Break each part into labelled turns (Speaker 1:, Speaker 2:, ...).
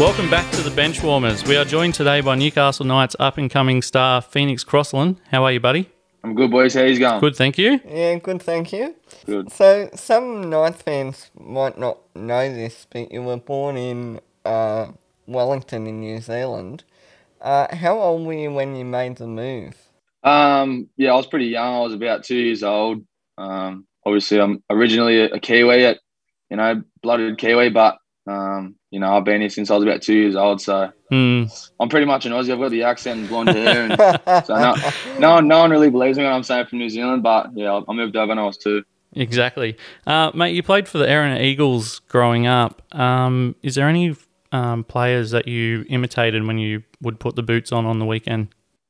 Speaker 1: Welcome back to the Benchwarmers. We are joined today by Newcastle Knights up and coming star Phoenix Crossland. How are you, buddy?
Speaker 2: I'm good, boys. How you going?
Speaker 1: Good, thank you.
Speaker 3: Yeah, good, thank you.
Speaker 2: Good.
Speaker 3: So, some Knights fans might not know this, but you were born in uh, Wellington in New Zealand. Uh, how old were you when you made the move?
Speaker 2: Um, yeah, I was pretty young. I was about two years old. Um, obviously, I'm originally a, a Kiwi, at, you know, blooded Kiwi, but um, you know, I've been here since I was about two years old. So
Speaker 1: Hmm.
Speaker 2: I'm pretty much an Aussie. I've got the accent and blonde hair, and so no, no, one- no one really believes me when I'm saying from New Zealand. But yeah, I moved over when I was two.
Speaker 1: Exactly. Uh, mate, you played for the Erina Eagles growing up. Um, is there any um, players that you imitated when you would put the boots on on the weekend?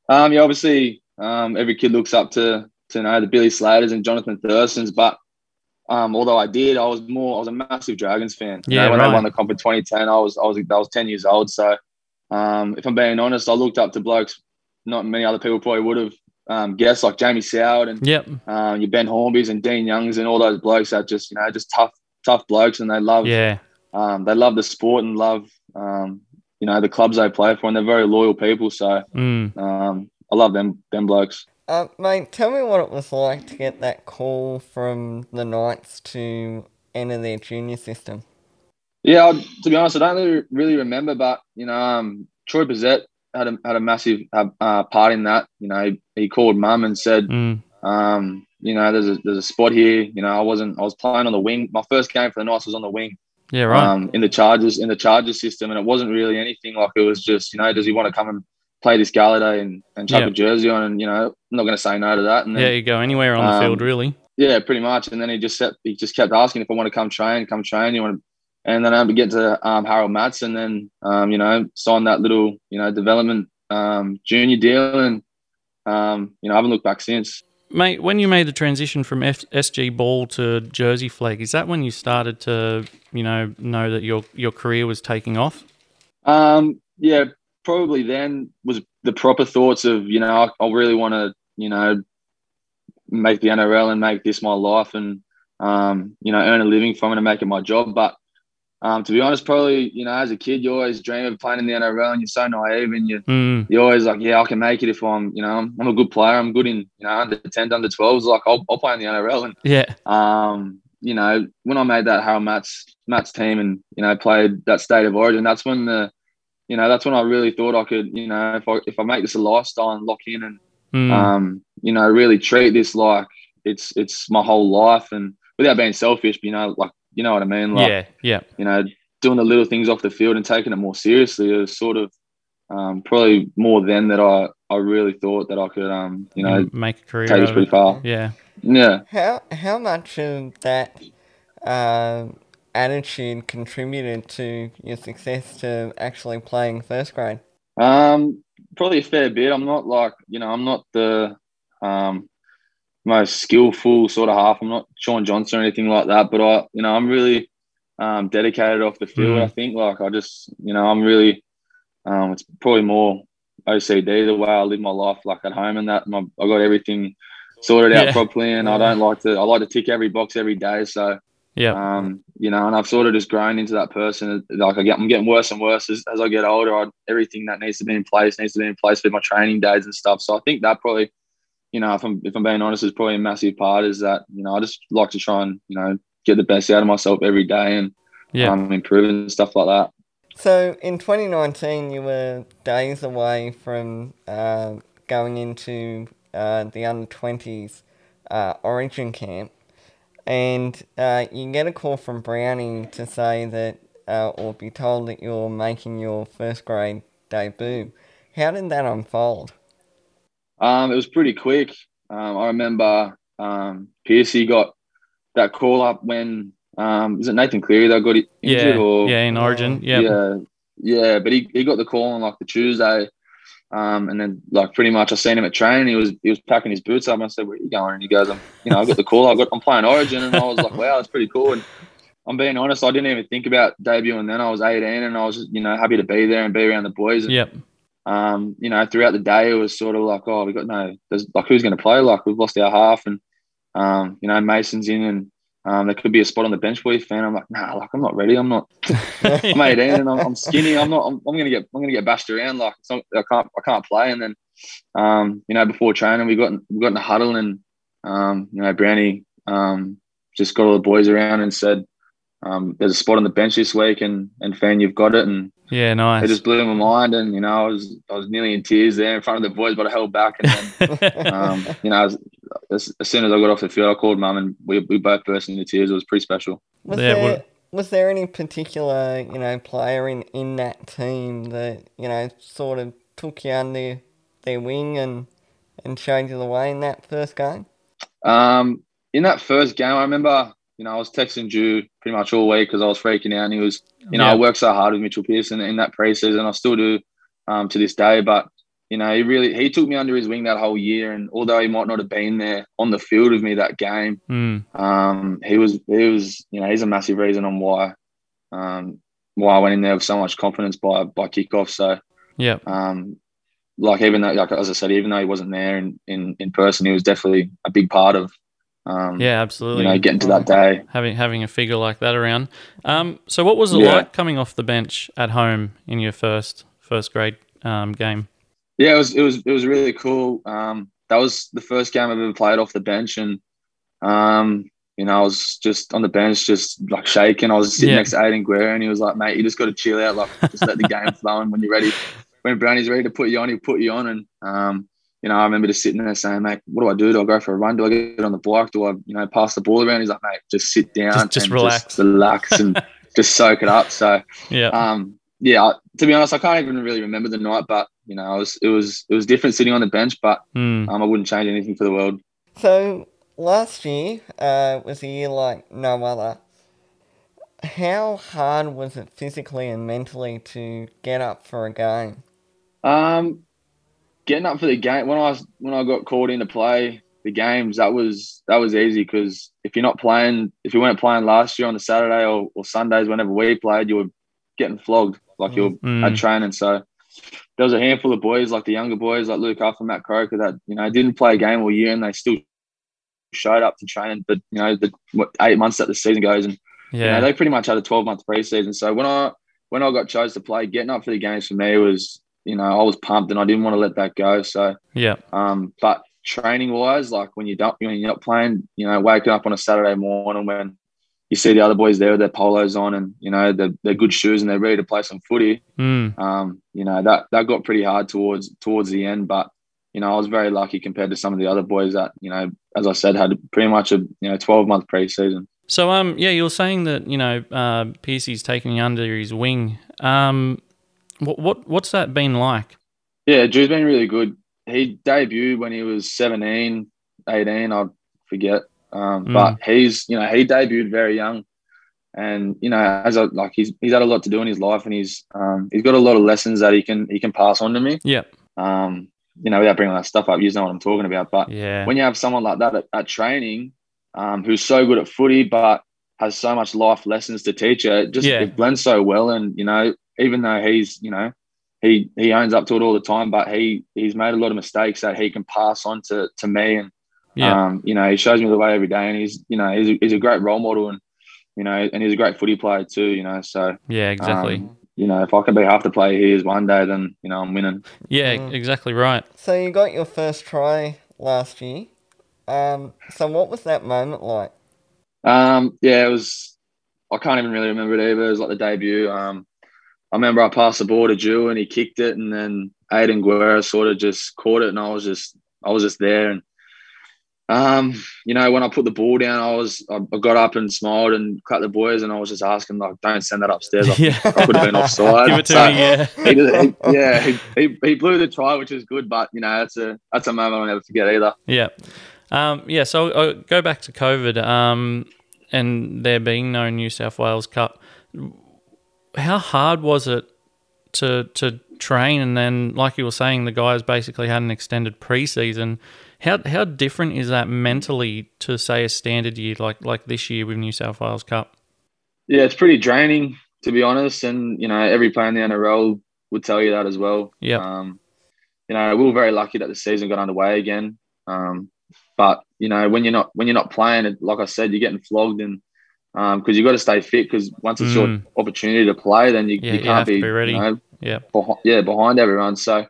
Speaker 2: Um, yeah, obviously, um, every kid looks up to to know the Billy Slaters and Jonathan Thurston's, but um, although I did, I was more I was a massive Dragons fan. You
Speaker 1: Yeah,
Speaker 2: know, when
Speaker 1: right.
Speaker 2: they won the comp in 2010, I was I was I was 10 years old. So, um, if I'm being honest, I looked up to blokes not many other people probably would have um, guessed, like Jamie Soward and
Speaker 1: Yep.
Speaker 2: um, your Ben Hornbys and Dean Youngs and all those blokes that just you know just tough tough blokes and they love
Speaker 1: Yeah.
Speaker 2: um, they love the sport and love um, you know the clubs they play for and they're very loyal people. So
Speaker 1: Mm.
Speaker 2: um, I love them them blokes.
Speaker 3: Uh, mate, tell me what it was like to get that call from the Knights to enter their junior system.
Speaker 2: Yeah, I, to be honest, I don't really, really remember, but you know, um, Troy Pezet had a had a massive uh, uh, part in that. You know, he, he called mum and said,
Speaker 1: Mm.
Speaker 2: um, you know, there's a there's a spot here. You know, I wasn't I was playing on the wing. My first game for the Knights was on the wing,
Speaker 1: Yeah, right.
Speaker 2: um, in the Chargers in the Chargers system, and it wasn't really anything like it was just you know, does he want to come and play this gala day and, and chuck a jersey on? And you know, I'm not going to say no to that. And then,
Speaker 1: yeah, you go anywhere on the
Speaker 2: um,
Speaker 1: field, really.
Speaker 2: yeah, pretty much. And then he just set, he just kept asking if I want to come train, come train. You want to, and then I had to get to um, Harold Matts, and then um, you know sign that little you know development um, junior deal, and um, you know I haven't looked back since.
Speaker 1: Mate, when you made the transition from F- SG ball to Jersey Flegg, is that when you started to, you know, know that your your career was taking off?
Speaker 2: Um, yeah, probably then was the proper thoughts of you know I, I really want to you know make the NRL and make this my life and um, you know earn a living from it and make it my job. But um, to be honest, probably you know as a kid you always dream of playing in the NRL and you're so naive and you
Speaker 1: Mm.
Speaker 2: you're always like yeah I can make it if I'm you know I'm, a good player I'm good in you know under 10 under 12s like I'll, I'll play in the NRL and
Speaker 1: Yeah.
Speaker 2: um, you know, when I made that Harold Matt's Matt's team and you know played that state of origin, that's when the, you know, that's when I really thought I could, you know, if I if I make this a lifestyle and lock in and
Speaker 1: Mm.
Speaker 2: um, you know, really treat this like it's it's my whole life and without being selfish, but you know, like you know what I mean, like
Speaker 1: yeah. Yeah.
Speaker 2: you know, doing the little things off the field and taking it more seriously is sort of um, probably more then that I I really thought that I could um, you know
Speaker 1: make a career
Speaker 2: take this pretty far.
Speaker 1: Yeah.
Speaker 2: Yeah.
Speaker 3: How how much of that um attitude contributed to your success to actually playing first grade?
Speaker 2: Um, probably a fair bit. I'm not like you know, I'm not the um most skillful sort of half. I'm not Shaun Johnson or anything like that. But I, you know, I'm really um dedicated off the field.
Speaker 1: Mm.
Speaker 2: I think like I just, you know, I'm really um it's probably more OCD the way I live my life like at home and that. My, I got everything sorted out
Speaker 1: Yeah.
Speaker 2: properly, and I don't like to. I like to tick every box every day. So
Speaker 1: Yeah.
Speaker 2: um, you know, and I've sort of just grown into that person. Like I get, I'm getting worse and worse as, as I get older. I, everything that needs to be in place needs to be in place with my training days and stuff. So I think that probably, you know, if I'm if I'm being honest, is probably a massive part. Is that you know I just like to try and you know get the best out of myself every day and
Speaker 1: Yeah.
Speaker 2: um, improve and stuff like that.
Speaker 3: So in 2019, you were days away from uh, going into uh, the under 20s uh, Origin camp, and uh, you get a call from Brownie to say that, uh, or be told that you're making your first grade debut. How did that unfold?
Speaker 2: Um, it was pretty quick. Um, I remember um, Piercy got that call up when um, is it Nathan Cleary that got injured
Speaker 1: Yeah.
Speaker 2: or
Speaker 1: Yeah. In Origin. Yeah.
Speaker 2: yeah, yeah. But he, he got the call on like the Tuesday, um, and then like pretty much I seen him at training. He was he was packing his boots up. And I said, "Where are you going?" And he goes, "I'm you know I got the call. I got I'm playing Origin," and I was like, "Wow, that's pretty cool." And I'm being honest, I didn't even think about debuting then. I was 18, and I was just, you know happy to be there and be around the boys. And,
Speaker 1: Yep.
Speaker 2: um, you know, throughout the day, it was sort of like, oh, we got no, there's like, who's going to play? Like, we've lost our half, and um, you know, Mason's in, and Um, there could be a spot on the bench for you, fan. I'm like, nah, like I'm not ready. I'm not. I'm 18 and I'm, I'm skinny. I'm not. I'm, I'm, gonna get. I'm gonna get bashed around. Like not, I can't. I can't play. And then, um, you know, before training, we got we got in the huddle and, um, you know, Brownie, um, just got all the boys around and said, um, there's a spot on the bench this week, and and fan, you've got it. And
Speaker 1: yeah, nice.
Speaker 2: It just blew my mind, and you know, I was I was nearly in tears there in front of the boys, but I held back. And then, um, you know, as, as, as, soon as I got off the field, I called mum, and we, we both burst into tears. It was pretty special.
Speaker 3: Was yeah, there was there any particular you know player in in that team that you know sort of took you under their wing and and showed you the way in that first game?
Speaker 2: Um, in that first game, I remember you know, I was texting Drew pretty much all week because I was freaking out. And he was, you know, yeah. I worked so hard with Mitchell Pearce in that preseason. I still do um, to this day. But, you know, he really, he took me under his wing that whole year. And although he might not have been there on the field with me that game,
Speaker 1: mm.
Speaker 2: um, he was, he was, you know, he's a massive reason on why, um, why I went in there with so much confidence by, by kickoff. So,
Speaker 1: yeah.
Speaker 2: Um, like even though, like as I said, even though he wasn't there in, in, in person, he was definitely a big part of um,
Speaker 1: yeah, absolutely.
Speaker 2: You know, getting to that day,
Speaker 1: having having a figure like that around. Um, so, what was it yeah. like coming off the bench at home in your first first grade um, game?
Speaker 2: Yeah, it was it was it was really cool. Um, that was the first game I've ever played off the bench, and um, you know, I was just on the bench, just like shaking. I was sitting yeah. next to Aidan Guerra, and he was like, "Mate, you just got to chill out, like just let the game flow, and when you're ready, when Brownie's ready to put you on, he'll put you on." And um, you know, I remember just sitting there saying, mate, what do I do? Do I go for a run? Do I get on the bike? Do I, you know, pass the ball around? He's like, mate, just sit down,
Speaker 1: just, just relax,
Speaker 2: just relax, and just soak it up. So,
Speaker 1: yeah,
Speaker 2: um, yeah. To be honest, I can't even really remember the night, but you know, it was it was it was different sitting on the bench, but
Speaker 1: mm.
Speaker 2: um, I wouldn't change anything for the world.
Speaker 3: So last year uh, was a year like no other. How hard was it physically and mentally to get up for a game?
Speaker 2: Um, getting up for the game when I was when I got called in to play the games, that was that was easy because if you're not playing, if you weren't playing last year on the Saturday or, or Sundays, whenever we played, you were getting flogged like you were mm. at training. So there was a handful of boys, like the younger boys, like Luke Huth and Matt Croker, that you know didn't play a game all year and they still showed up to training. But you know, the what, eight months that the season goes, and yeah, you know, they pretty much had a 12 month preseason. So when I when I got chose to play, getting up for the games for me was you know, I was pumped and I didn't want to let that go. So
Speaker 1: yeah.
Speaker 2: Um, but training wise, like when you don't when you're not playing, you know, waking up on a Saturday morning when you see the other boys there with their polos on and you know they're, they're good shoes and they're ready to play some footy.
Speaker 1: Mm.
Speaker 2: Um, you know that that got pretty hard towards towards the end, but you know I was very lucky compared to some of the other boys that you know, as I said, had pretty much a you know twelve month preseason.
Speaker 1: So um yeah, you were saying that you know uh, Piercy's taking you under his wing. Um, what, what what's that been like?
Speaker 2: Yeah, Drew's been really good. He debuted when he was 17, 18, I forget. Um, mm. But he's, you know, he debuted very young, and you know, as a like he's he's had a lot to do in his life, and he's um, he's got a lot of lessons that he can he can pass on to me.
Speaker 1: Yeah.
Speaker 2: Um, you know, without bringing that stuff up, you know what I'm talking about. But
Speaker 1: yeah,
Speaker 2: when you have someone like that at, at training, um, who's so good at footy, but has so much life lessons to teach you, it just yeah. it blends so well. And you know, even though he's, you know, he he owns up to it all the time, but he he's made a lot of mistakes that he can pass on to to me, and yeah. um, you know, he shows me the way every day, and he's you know he's a, he's a great role model, and you know, and he's a great footy player too, you know. So
Speaker 1: yeah, exactly.
Speaker 2: Um, you know, if I can be half the player he is one day, then you know I'm winning.
Speaker 1: Yeah, mm. exactly right.
Speaker 3: So you got your first try last year. Um, so what was that moment like?
Speaker 2: Um, yeah, it was. I can't even really remember it either. It was like the debut. Um, I remember I passed the ball to Drew and he kicked it, and then Aidan Guerra sort of just caught it, and I was just I was just there. And um, you know, when I put the ball down, I was I got up and smiled and cut the boys, and I was just asking like, "Don't send that upstairs." I, yeah. I could have been offside.
Speaker 1: Give it to so me, yeah.
Speaker 2: he, he, yeah, he, he, he blew the try, which is good, but you know, that's a that's a moment I'll never forget either.
Speaker 1: Yeah, um, yeah. So I'll go back to COVID, um, and there being no New South Wales Cup how hard was it to to train? And then like you were saying the guys basically had an extended preseason. How how different is that mentally to say a standard year like like this year with New South Wales Cup?
Speaker 2: Yeah it's pretty draining to be honest. And you know every player in the NRL would tell you that as well.
Speaker 1: Yeah
Speaker 2: um, you know we were very lucky that the season got underway again. Um, but you know, when you're not when you're not playing, like I said, you're getting flogged and because um, you've got to stay fit. Because once it's mm. your opportunity to play, then you,
Speaker 1: yeah,
Speaker 2: you can't
Speaker 1: you
Speaker 2: be,
Speaker 1: be, ready.
Speaker 2: You know,
Speaker 1: yeah,
Speaker 2: behind, yeah, behind everyone. So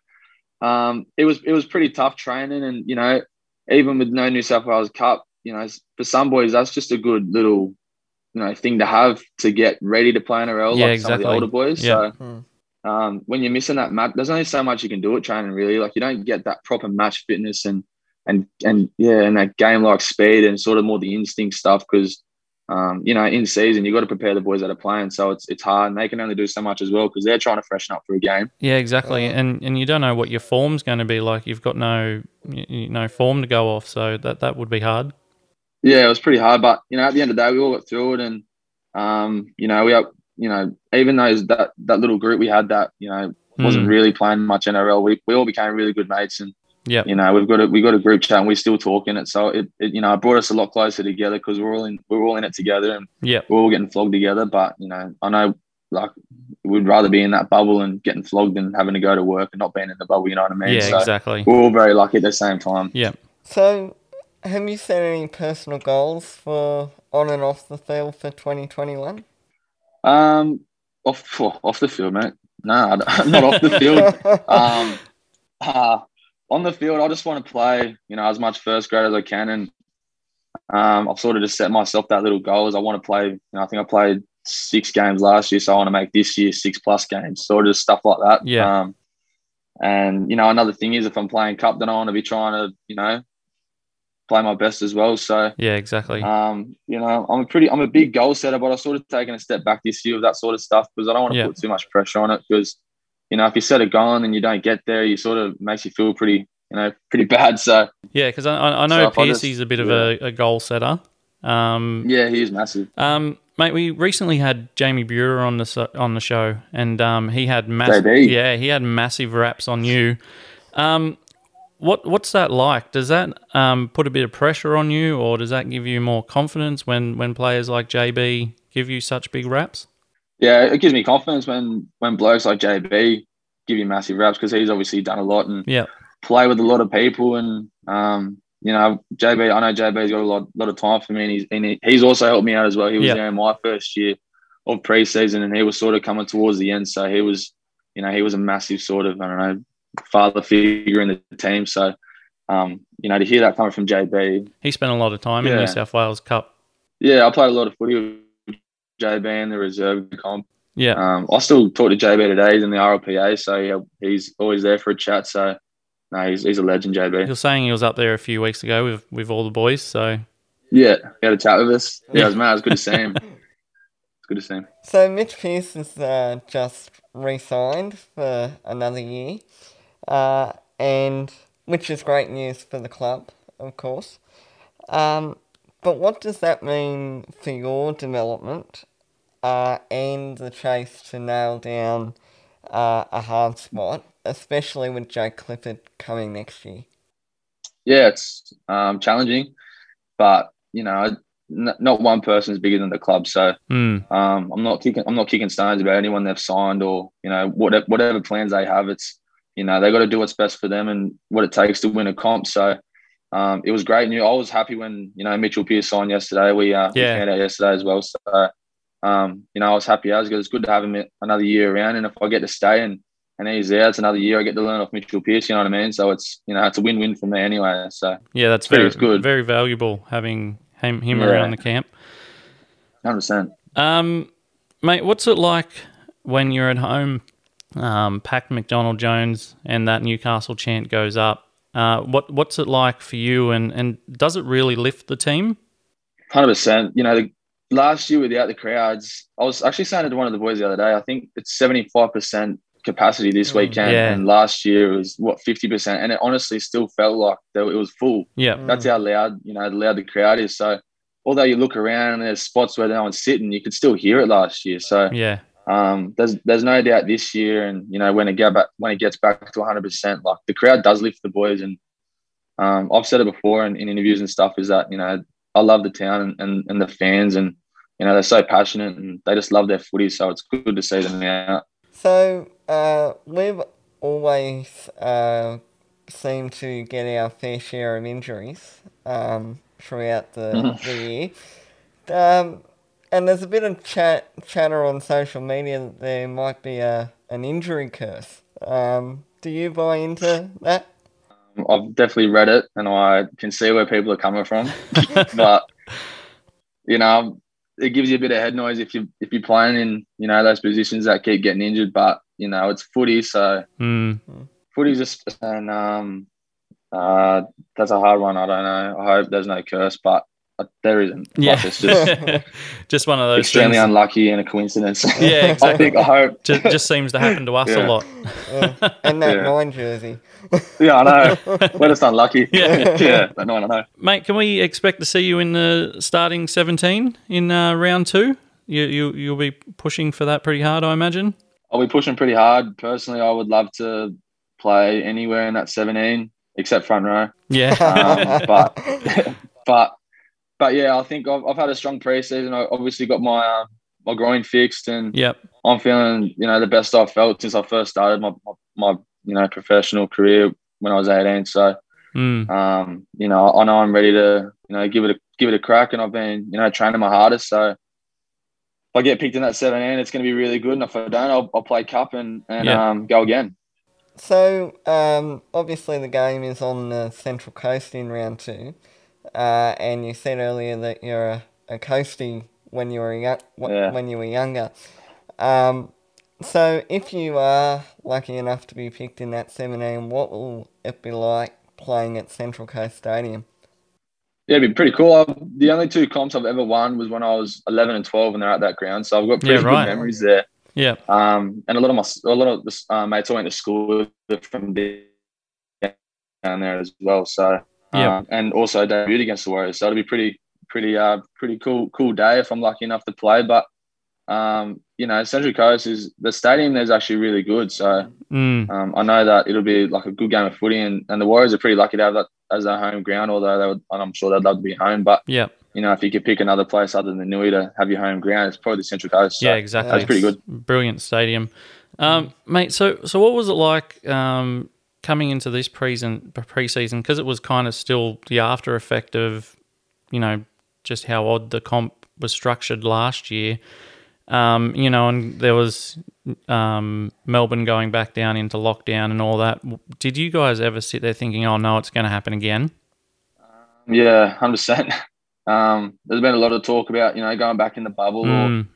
Speaker 2: um, it was it was pretty tough training, and you know, even with no New South Wales Cup, you know, for some boys that's just a good little you know thing to have to get ready to play NRL
Speaker 1: yeah,
Speaker 2: like
Speaker 1: exactly.
Speaker 2: some of the older boys.
Speaker 1: Yeah.
Speaker 2: So hmm. um, when you're missing that match, there's only so much you can do at training. Really, like you don't get that proper match fitness and and and yeah, and that game like speed and sort of more the instinct stuff because. Um, you know, in season, you've got to prepare the boys that are playing. So it's it's hard, and they can only do so much as well because they're trying to freshen up for a game.
Speaker 1: Yeah, exactly. And and you don't know what your form's going to be like. You've got no you know form to go off, so that that would be hard.
Speaker 2: Yeah, it was pretty hard, but you know, at the end of the day, we all got through it, and um, you know, we, up, you know, even those that that little group we had that you know wasn't
Speaker 1: Mm.
Speaker 2: really playing much NRL, we, we all became really good mates, and
Speaker 1: Yep.
Speaker 2: you know, we've got a we've got a group chat, and we're still talking it. So it, it you know, it brought us a lot closer together because we're all in we're all in it together, and
Speaker 1: yeah,
Speaker 2: we're all getting flogged together. But you know, I know like we'd rather be in that bubble and getting flogged than having to go to work and not being in the bubble. You know what I mean?
Speaker 1: Yeah,
Speaker 2: so
Speaker 1: exactly.
Speaker 2: we're all very lucky at the same time.
Speaker 1: Yeah.
Speaker 3: So, have you set any personal goals for on and off the field for 2021?
Speaker 2: Um, off off the field, mate. No, not off the field. um, uh, on the field, I just want to play, you know, as much first grade as I can, and um, I've sort of just set myself that little goal. Is I want to play. You know, I think I played six games last year, so I want to make this year six plus games. Sort of stuff like that.
Speaker 1: Yeah.
Speaker 2: Um, and you know, another thing is if I'm playing cup, then I want to be trying to, you know, play my best as well. So
Speaker 1: Yeah, exactly.
Speaker 2: um, you know, I'm a pretty, I'm a big goal setter, but I've sort of taken a step back this year with that sort of stuff because I don't want to
Speaker 1: Yeah.
Speaker 2: put too much pressure on it. Because, you know, if you set a goal and you don't get there, you sort of makes you feel pretty, you know, pretty bad. So
Speaker 1: yeah, because I, I know
Speaker 2: So if I just-
Speaker 1: Piercy's a bit of a, a goal setter. Um,
Speaker 2: yeah, he is massive.
Speaker 1: Um, mate, we recently had Jamie Buhrer on the on the show, and um, he had massive, yeah, he had massive raps on you. Um, what what's that like? Does that um, put a bit of pressure on you, or does that give you more confidence when when players like JB give you such big raps?
Speaker 2: Yeah, it gives me confidence when when blokes like JB give you massive raps because he's obviously done a lot and
Speaker 1: Yeah,
Speaker 2: play with a lot of people and um, you know, JB, I know JB's got a lot, lot of time for me, and he's and he, he's also helped me out as well. He was there in my first year of preseason, and he was sort of coming towards the end, so he was, you know, he was a massive sort of I don't know father figure in the team. So, um, you know, to hear that coming from JB,
Speaker 1: he spent a lot of time in
Speaker 2: Yeah.
Speaker 1: New South Wales Cup.
Speaker 2: yeah, I played a lot of footy with JB in the reserve comp.
Speaker 1: Yeah,
Speaker 2: Um, I still talk to JB today. He's in the RLPA, so yeah, he's always there for a chat. So, no, he's, he's a legend, JB.
Speaker 1: you're saying he was up there a few weeks ago with with all the boys. So
Speaker 2: Yeah, he had a chat with us. Yeah, it was mad. It was good to see him. It's good to see him.
Speaker 3: So Mitch Pearce is uh, just re-signed for another year, uh, and which is great news for the club, of course. Um, but what does that mean for your development uh, and the chase to nail down uh, a hard spot, especially with Jake Clifford coming next year?
Speaker 2: Yeah, it's um, challenging, but you know, n- not one person is bigger than the club. So
Speaker 1: mm,
Speaker 2: um, I'm not kicking. I'm not kicking stones about anyone they've signed or you know whatever whatever plans they have. It's you know they got to do what's best for them and what it takes to win a comp. So. Um, it was great news. I was happy when you know Mitchell Pearce signed yesterday. We uh, we
Speaker 1: Yeah.
Speaker 2: found out yesterday as well. So um, you know I was happy as It's good to have him another year around, and if I get to stay and and he's there, it's another year I get to learn off Mitchell Pearce. You know what I mean? So it's you know it's a win win for me anyway. So
Speaker 1: yeah, that's very
Speaker 2: good.
Speaker 1: very valuable having him him
Speaker 2: Yeah.
Speaker 1: around the camp.
Speaker 2: hundred percent.
Speaker 1: Um, mate, what's it like when you're at home, um, packed McDonald Jones, and that Newcastle chant goes up? Uh, what what's it like for you, and and does it really lift the team?
Speaker 2: Hundred percent. You know, the last year without the crowds, I was actually saying to one of the boys the other day. I think it's seventy five percent capacity this
Speaker 3: Mm,
Speaker 2: weekend,
Speaker 1: yeah.
Speaker 2: and last year it was what fifty percent, and it honestly still felt like it was full.
Speaker 1: Yeah,
Speaker 3: Mm.
Speaker 2: That's how loud you know loud the crowd is. So although you look around and there's spots where no one's sitting, you could still hear it last year. So
Speaker 1: yeah,
Speaker 2: um, there's there's no doubt this year, and you know when it get back when it gets back to 100, percent like the crowd does lift the boys, and um, I've said it before in, in interviews and stuff is that you know I love the town and, and, and the fans, and you know they're so passionate and they just love their footy, so it's good to see them out.
Speaker 3: So, uh, we've always uh, seem to get our fair share of injuries um, throughout the, the year. Um, and there's a bit of chat chatter on social media that there might be a an injury curse. Um, do you buy into that?
Speaker 2: I've definitely read it, and I can see where people are coming from. but you know, it gives you a bit of head noise if you if you're playing in you know those positions that keep getting injured. But you know, it's footy, so
Speaker 1: Mm.
Speaker 2: footy's just and um, uh, that's a hard one. I don't know. I hope there's no curse, but there isn't.
Speaker 1: Yeah.
Speaker 2: Like, it's just
Speaker 1: just one of those
Speaker 2: extremely
Speaker 1: things.
Speaker 2: unlucky and a coincidence.
Speaker 1: Yeah,
Speaker 2: I
Speaker 1: exactly.
Speaker 2: think. I hope.
Speaker 1: just, just seems to happen to us a lot.
Speaker 3: Uh, and that
Speaker 2: Yeah.
Speaker 3: nine jersey.
Speaker 2: Yeah, I know. We're just unlucky.
Speaker 1: Yeah.
Speaker 2: yeah. But no, I know.
Speaker 1: Mate, can we expect to see you in the starting 17 in uh, round two? You, you, you'll be pushing for that pretty hard, I imagine.
Speaker 2: I'll be pushing pretty hard. Personally, I would love to play anywhere in that 17 except front row.
Speaker 1: Yeah.
Speaker 2: Um, but but but yeah, I think I've, I've had a strong preseason. I obviously got my uh, my groin fixed, and
Speaker 1: yep.
Speaker 2: I'm feeling you know the best I've felt since I first started my my, my you know professional career when I was 18. So
Speaker 1: Mm.
Speaker 2: um, you know I know I'm ready to you know give it a give it a crack, and I've been you know training my hardest. So if I get picked in that 17, it's going to be really good. And if I don't, I'll, I'll play cup and and
Speaker 1: Yeah.
Speaker 2: um, go again.
Speaker 3: So, um, obviously, the game is on the Central Coast in round two. Uh, and you said earlier that you're a, a coastie when you were young,
Speaker 2: Yeah.
Speaker 3: when you were younger. Um, so, if you are lucky enough to be picked in that 17, what will it be like playing at Central Coast Stadium?
Speaker 2: Yeah, it'd be pretty cool. I've, the only two comps I've ever won was when I was 11 and 12, and they're at that ground. So I've got pretty
Speaker 1: Yeah, right.
Speaker 2: good memories there.
Speaker 1: Yeah.
Speaker 2: Um, and a lot of my a lot of the uh, mates I went to school with from down there as well. So
Speaker 1: Yeah.
Speaker 2: um, and also debut against the Warriors. So it'll be pretty pretty uh pretty cool cool day if I'm lucky enough to play. But um, you know, Central Coast is the stadium. There's actually really good. So
Speaker 1: Mm.
Speaker 2: um, I know that it'll be like a good game of footy, and, and the Warriors are pretty lucky to have that as their home ground. Although they would, and I'm sure they'd love to be home, but
Speaker 1: yeah.
Speaker 2: you know, if you could pick another place other than Nui to have your home ground, it's probably the Central Coast. So
Speaker 1: Yeah, exactly.
Speaker 2: That's pretty good.
Speaker 1: Brilliant stadium. Um, mate, so so what was it like um, coming into this preseason preseason because it was kind of still the after effect of you know just how odd the comp was structured last year. Um, you know, and there was um, Melbourne going back down into lockdown and all that. Did you guys ever sit there thinking, "Oh no, it's going to happen again"?
Speaker 2: Yeah, hundred percent. Um, there's been a lot of talk about you know going back in the bubble
Speaker 1: Mm,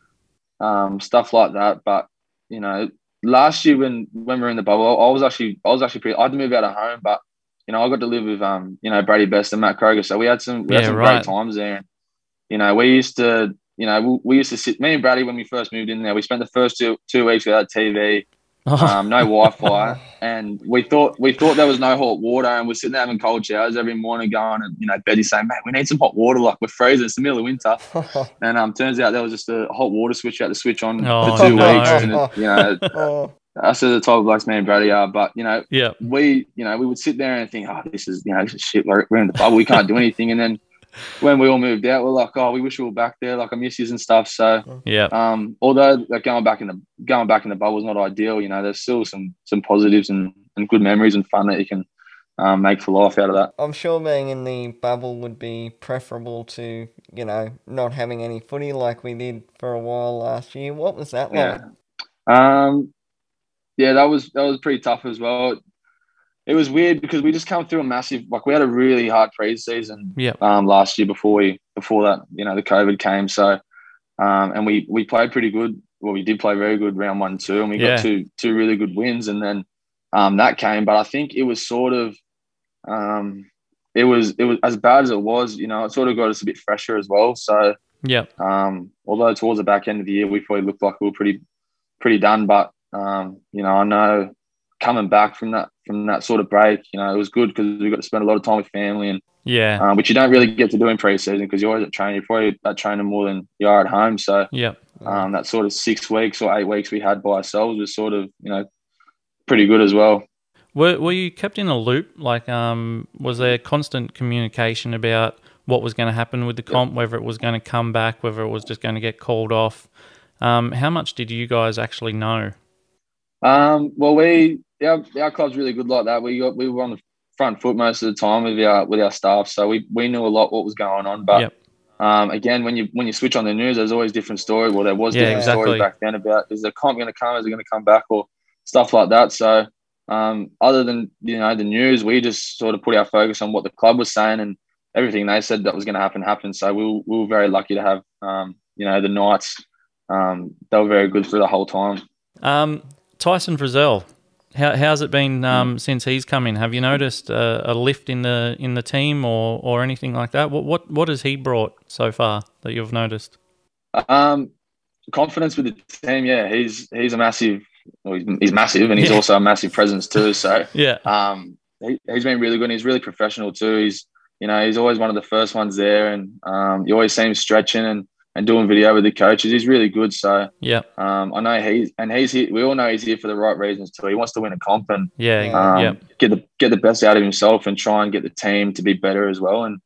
Speaker 2: or um, stuff like that. But you know, last year when when we were in the bubble, I was actually I was actually pretty. I had to move out of home, but you know I got to live with um you know Brady Best and Matt Croker, so we had some we had
Speaker 1: Yeah,
Speaker 2: some
Speaker 1: right.
Speaker 2: great times there. And, you know, we used to you know we, we used to sit me and Brady when we first moved in there. We spent the first two two weeks without TV. Um, no Wi-Fi, and we thought we thought there was no hot water, and we're sitting there having cold showers every morning, going and you know Betty's saying, "Mate, we need some hot water, like we're freezing. It's the middle of winter." And um, turns out there was just a hot water switch you had to switch on
Speaker 1: Oh,
Speaker 2: for two
Speaker 1: no.
Speaker 2: weeks, and it, you know
Speaker 3: oh,
Speaker 2: that's the type of blokes me and Brady are. But you know,
Speaker 1: yeah,
Speaker 2: we you know we would sit there and think, "Oh, this is you know this is shit. We're, we're in the bubble. We can't do anything." And then when we all moved out, we're like, "Oh, we wish we were back there. Like I miss you and stuff." So
Speaker 1: yeah,
Speaker 2: um, although like going back in the going back in the bubble is not ideal, you know, there's still some some positives and, and good memories and fun that you can um, make for life out of that.
Speaker 3: I'm sure being in the bubble would be preferable to, you know, not having any footy like we did for a while last year. What was that like?
Speaker 2: Yeah. Um, yeah, that was that was pretty tough as well. It was weird because we just come through a massive like we had a really hard preseason
Speaker 1: yeah,
Speaker 2: um, last year before we before that you know the COVID came. So um, and we we played pretty good. Well, we did play very good round one two, and we
Speaker 1: Yeah.
Speaker 2: got two two really good wins, and then um, that came. But I think it was sort of um, it was it was as bad as it was. You know, it sort of got us a bit fresher as well. So
Speaker 1: yeah,
Speaker 2: um, although towards the back end of the year, we probably looked like we were pretty, pretty done. But um, you know, I know coming back from that from that sort of break, you know, it was good because we got to spend a lot of time with family, and
Speaker 1: yeah,
Speaker 2: um, which you don't really get to do in preseason because you're always at training. You're probably at training more than you are at home. So
Speaker 1: yeah.
Speaker 2: um, that sort of six weeks or eight weeks we had by ourselves was sort of you know pretty good as well.
Speaker 1: Were were you kept in a loop? Like, um, was there constant communication about what was going to happen with the comp, whether it was going to come back, whether it was just going to get called off? Um, how much did you guys actually know?
Speaker 2: Um, well, we our, our club's really good like that. We got we were on the front foot most of the time with our with our staff, so we we knew a lot what was going on. But
Speaker 1: Yep.
Speaker 2: um, again, when you when you switch on the news, there's always different story. Well, there was
Speaker 1: Yeah,
Speaker 2: different
Speaker 1: exactly.
Speaker 2: stories back then about is the comp going to come? Is it going to come back or stuff like that? So um, other than you know the news, we just sort of put our focus on what the club was saying and everything they said that was going to happen happened. So we were, we were very lucky to have um, you know the Knights. Um, they were very good through the whole time.
Speaker 1: Um, Tyson Frizzell, how, how's it been um, since he's come in? Have you noticed uh, a lift in the in the team or, or anything like that? What what what has he brought so far that you've noticed?
Speaker 2: Um, confidence with the team. Yeah, he's he's a massive. Well, he's, he's massive, and he's
Speaker 1: Yeah.
Speaker 2: also a massive presence too. So
Speaker 1: Yeah,
Speaker 2: um, he, he's been really good. And he's really professional too. He's you know he's always one of the first ones there, and um, you always see him stretching and, and doing video with the coaches. He's really good. So
Speaker 1: yeah,
Speaker 2: um, I know he's and he's here. We all know he's here for the right reasons too. He wants to win a comp and
Speaker 1: yeah,
Speaker 3: Yeah.
Speaker 2: um,
Speaker 1: yeah,
Speaker 2: get the get the best out of himself and try and get the team to be better as well. And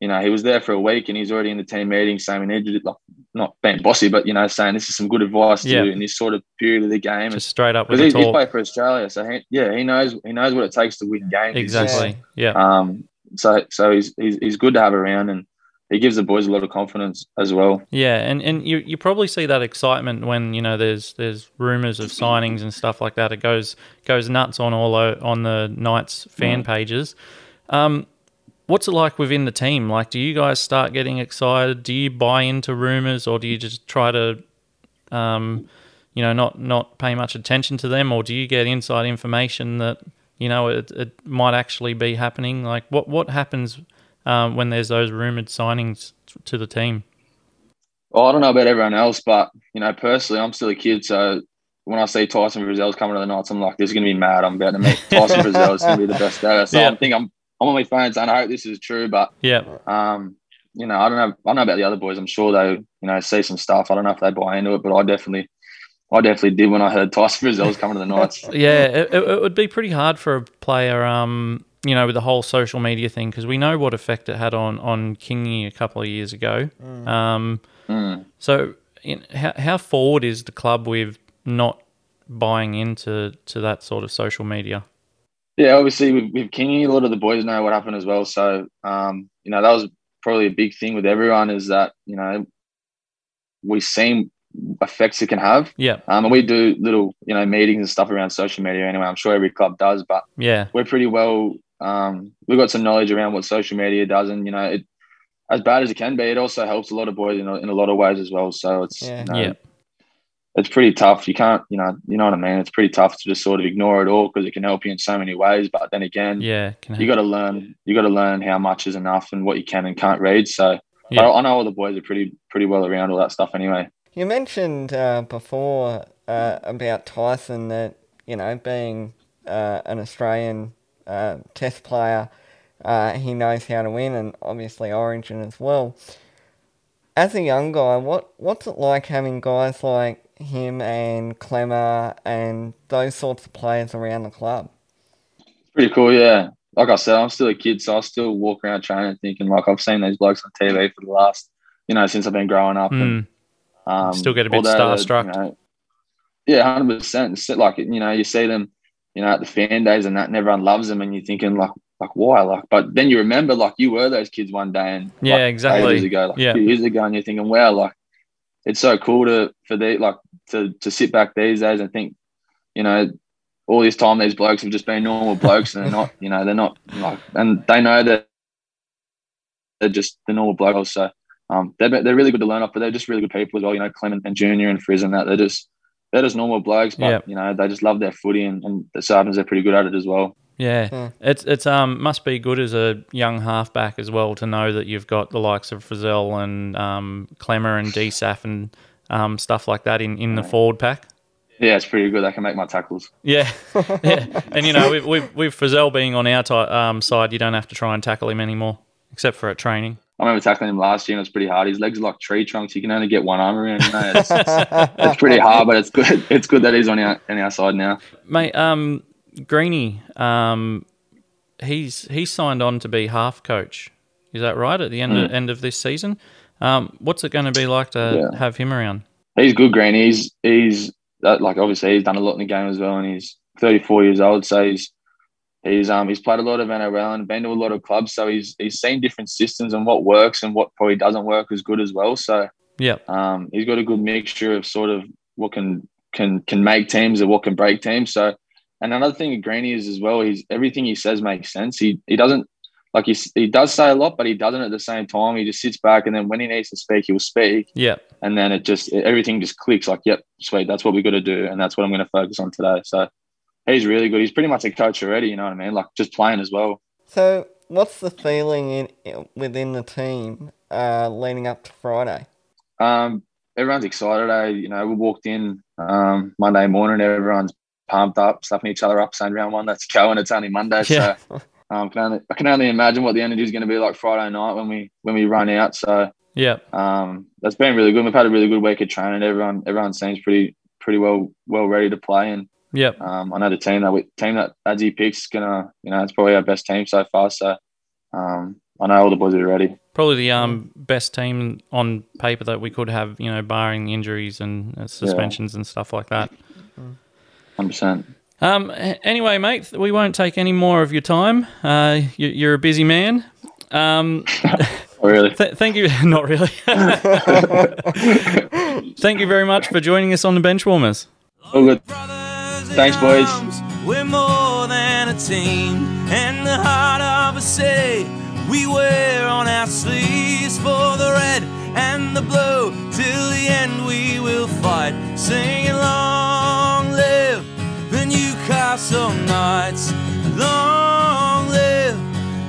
Speaker 2: you know, he was there for a week and he's already in the team meeting saying we need to like not being bossy, but you know, saying this is some good advice to
Speaker 1: Yeah.
Speaker 2: do in this sort of period of the game.
Speaker 1: just straight up with
Speaker 2: Because
Speaker 1: the
Speaker 2: he's, he's
Speaker 1: talk.
Speaker 2: played for Australia, so he, yeah, he knows he knows what it takes to win games. He's just-
Speaker 1: Exactly. Yeah.
Speaker 2: um, so so he's, he's he's good to have around and he gives the boys a lot of confidence as well.
Speaker 1: Yeah, and, and you, you probably see that excitement when you know there's there's rumors of signings and stuff like that. It goes goes nuts on all o- on the Knights fan pages. Um, what's it like within the team? Like, do you guys start getting excited? Do you buy into rumors, or do you just try to, um, you know, not not pay much attention to them, or do you get inside information that you know it, it might actually be happening? Like, what what happens um, when there's those rumored signings to the team?
Speaker 2: Well, I don't know about everyone else, but you know, personally, I'm still a kid, so when I see Tyson Frizzell's coming to the Knights, I'm like, this is going to be mad. I'm about to meet Tyson Frizzell. It's going to be the best ever. So
Speaker 1: Yeah.
Speaker 2: I think I'm I'm on my phone and I hope this is true, but
Speaker 1: Yeah.
Speaker 2: um, you know, I don't know. I don't know about the other boys. I'm sure they, you know, see some stuff. I don't know if they buy into it, but I definitely, I definitely did when I heard Tyson Frizzell's coming to the Knights.
Speaker 1: Yeah, it, it it would be pretty hard for a player, um, you know, with the whole social media thing because we know what effect it had on on Kingy a couple of years ago. Um,
Speaker 2: Mm.
Speaker 1: so, in, how how forward is the club with not buying into to that sort of social media?
Speaker 2: Yeah, obviously with, with Kingy, a lot of the boys know what happened as well. So, um, you know, that was probably a big thing with everyone is that, you know, we seen effects it can have.
Speaker 1: Yeah,
Speaker 2: Um, and we do little, you know, meetings and stuff around social media anyway. I'm sure every club does, but
Speaker 1: yeah,
Speaker 2: we're pretty well, um, we've got some knowledge around what social media does. And, you know, it, as bad as it can be, it also helps a lot of boys in a, in a lot of ways as well. So it's,
Speaker 3: Yeah.
Speaker 2: you know,
Speaker 1: Yeah.
Speaker 2: it's pretty tough. You can't, you know, you know what I mean? It's pretty tough to just sort of ignore it all because it can help you in so many ways. But then again,
Speaker 1: yeah. Can
Speaker 2: you got to learn. You got to learn how much is enough and what you can and can't read. So
Speaker 1: Yeah.
Speaker 2: I, I know all the boys are pretty pretty well around all that stuff anyway.
Speaker 3: You mentioned uh, before uh, about Tyson that you know being uh, an Australian uh, Test player, uh, he knows how to win, and obviously Origin as well. As a young guy, what what's it like having guys like him and Klemmer and those sorts of players around the club?
Speaker 2: Pretty cool, yeah. Like I said, I'm still a kid, so I still walk around training thinking like I've seen these blokes on TV for the last, you know, since I've been growing up. And,
Speaker 1: Mm,
Speaker 2: um,
Speaker 1: Still get a bit
Speaker 2: although
Speaker 1: starstruck.
Speaker 2: you know, yeah, hundred percent. Like you know, you see them, you know, at the fan days and that, and everyone loves them, and you're thinking like, like why? Like, but then you remember like you were those kids one day, and
Speaker 1: Yeah,
Speaker 2: like,
Speaker 1: exactly.
Speaker 2: years ago, like
Speaker 1: Yeah.
Speaker 2: years ago, and you're thinking, wow, like it's so cool to for the like to to sit back these days and think, you know, all this time these blokes have just been normal blokes, and they're not, you know, they're not like, and they know that they're just the normal blokes. So um, they're they're really good to learn off, but they're just really good people as well. You know, Clement and Junior and Frizz and that they're just they're just normal blokes, but
Speaker 1: Yeah.
Speaker 2: you know they just love their footy, and, and the Sartons they're pretty good at it as well.
Speaker 1: Yeah,
Speaker 3: Hmm.
Speaker 1: it's it's um must be good as a young halfback as well to know that you've got the likes of Frizzell and um, Klemmer and DSAF and um, stuff like that in, in the forward pack.
Speaker 2: Yeah, it's pretty good. I can make my tackles.
Speaker 1: Yeah, yeah, and you know with with, with Frizzell being on our ti um, side, you don't have to try and tackle him anymore, except for at training.
Speaker 2: I remember tackling him last year, and it was pretty hard. His legs are like tree trunks. You can only get one arm around. You know, it's, it's pretty hard, but it's good. It's good that he's on our on our side now.
Speaker 1: Mate, um, Greeny, um, he's he's signed on to be half coach. Is that right? At the end of, end of this season, um, what's it going to be like to
Speaker 2: Yeah.
Speaker 1: have him around?
Speaker 2: He's good, Green. He's he's that, like obviously he's done a lot in the game as well, and he's 34 years old. So he's he's um he's played a lot of NRL and been to a lot of clubs, so he's he's seen different systems and what works and what probably doesn't work as good as well. So
Speaker 1: Yeah.
Speaker 2: um, he's got a good mixture of sort of what can can can make teams and what can break teams. So, and another thing with Greeny is as well, he's everything he says makes sense. He he doesn't like he he does say a lot, but he doesn't at the same time. He just sits back and then when he needs to speak, he will speak,
Speaker 1: Yeah.
Speaker 2: and then it just everything just clicks. Like, yep, sweet, that's what we got to do, and that's what I'm going to focus on today. So. He's really good. He's pretty much a coach already. You know what I mean? Like just playing as well.
Speaker 3: So, what's the feeling in, within the team uh, leading up to Friday?
Speaker 2: Um, everyone's excited. Eh? You know, we walked in um, Monday morning. Everyone's pumped up, slapping each other up, saying round one, let's go. And it's only Monday.
Speaker 1: Yeah.
Speaker 2: So um, can only, I can only imagine what the energy is going to be like Friday night when we when we run out. So
Speaker 1: Yeah.
Speaker 2: um, that's been really good. We've had a really good week of training. Everyone everyone seems pretty pretty well well ready to play. And
Speaker 1: Yeah.
Speaker 2: um, I know the team that we, team that Adzi picks is gonna you know it's probably our best team so far. So um, I know all the boys are ready.
Speaker 1: Probably the um best team on paper that we could have, you know, barring injuries and uh, suspensions and stuff like that.
Speaker 2: Hundred percent.
Speaker 1: Um. Anyway, mate, we won't take any more of your time. Uh, you, you're a busy man. Um.
Speaker 2: Really.
Speaker 1: Th- thank you. Not really. thank you very much for joining us on the bench warmers.
Speaker 2: All good.
Speaker 4: Thanks,
Speaker 2: boys.
Speaker 4: We're more than a team, and the heart of a city we wear on our sleeves for the red and the blue. Till the end, we will fight, singing long live the Newcastle Knights. Long live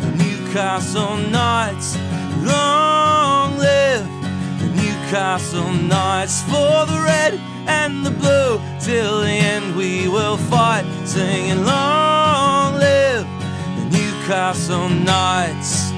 Speaker 4: the Newcastle Knights. Long live the Newcastle Knights for the red and the blue. Till the end, we will fight, singing long live the Newcastle Knights.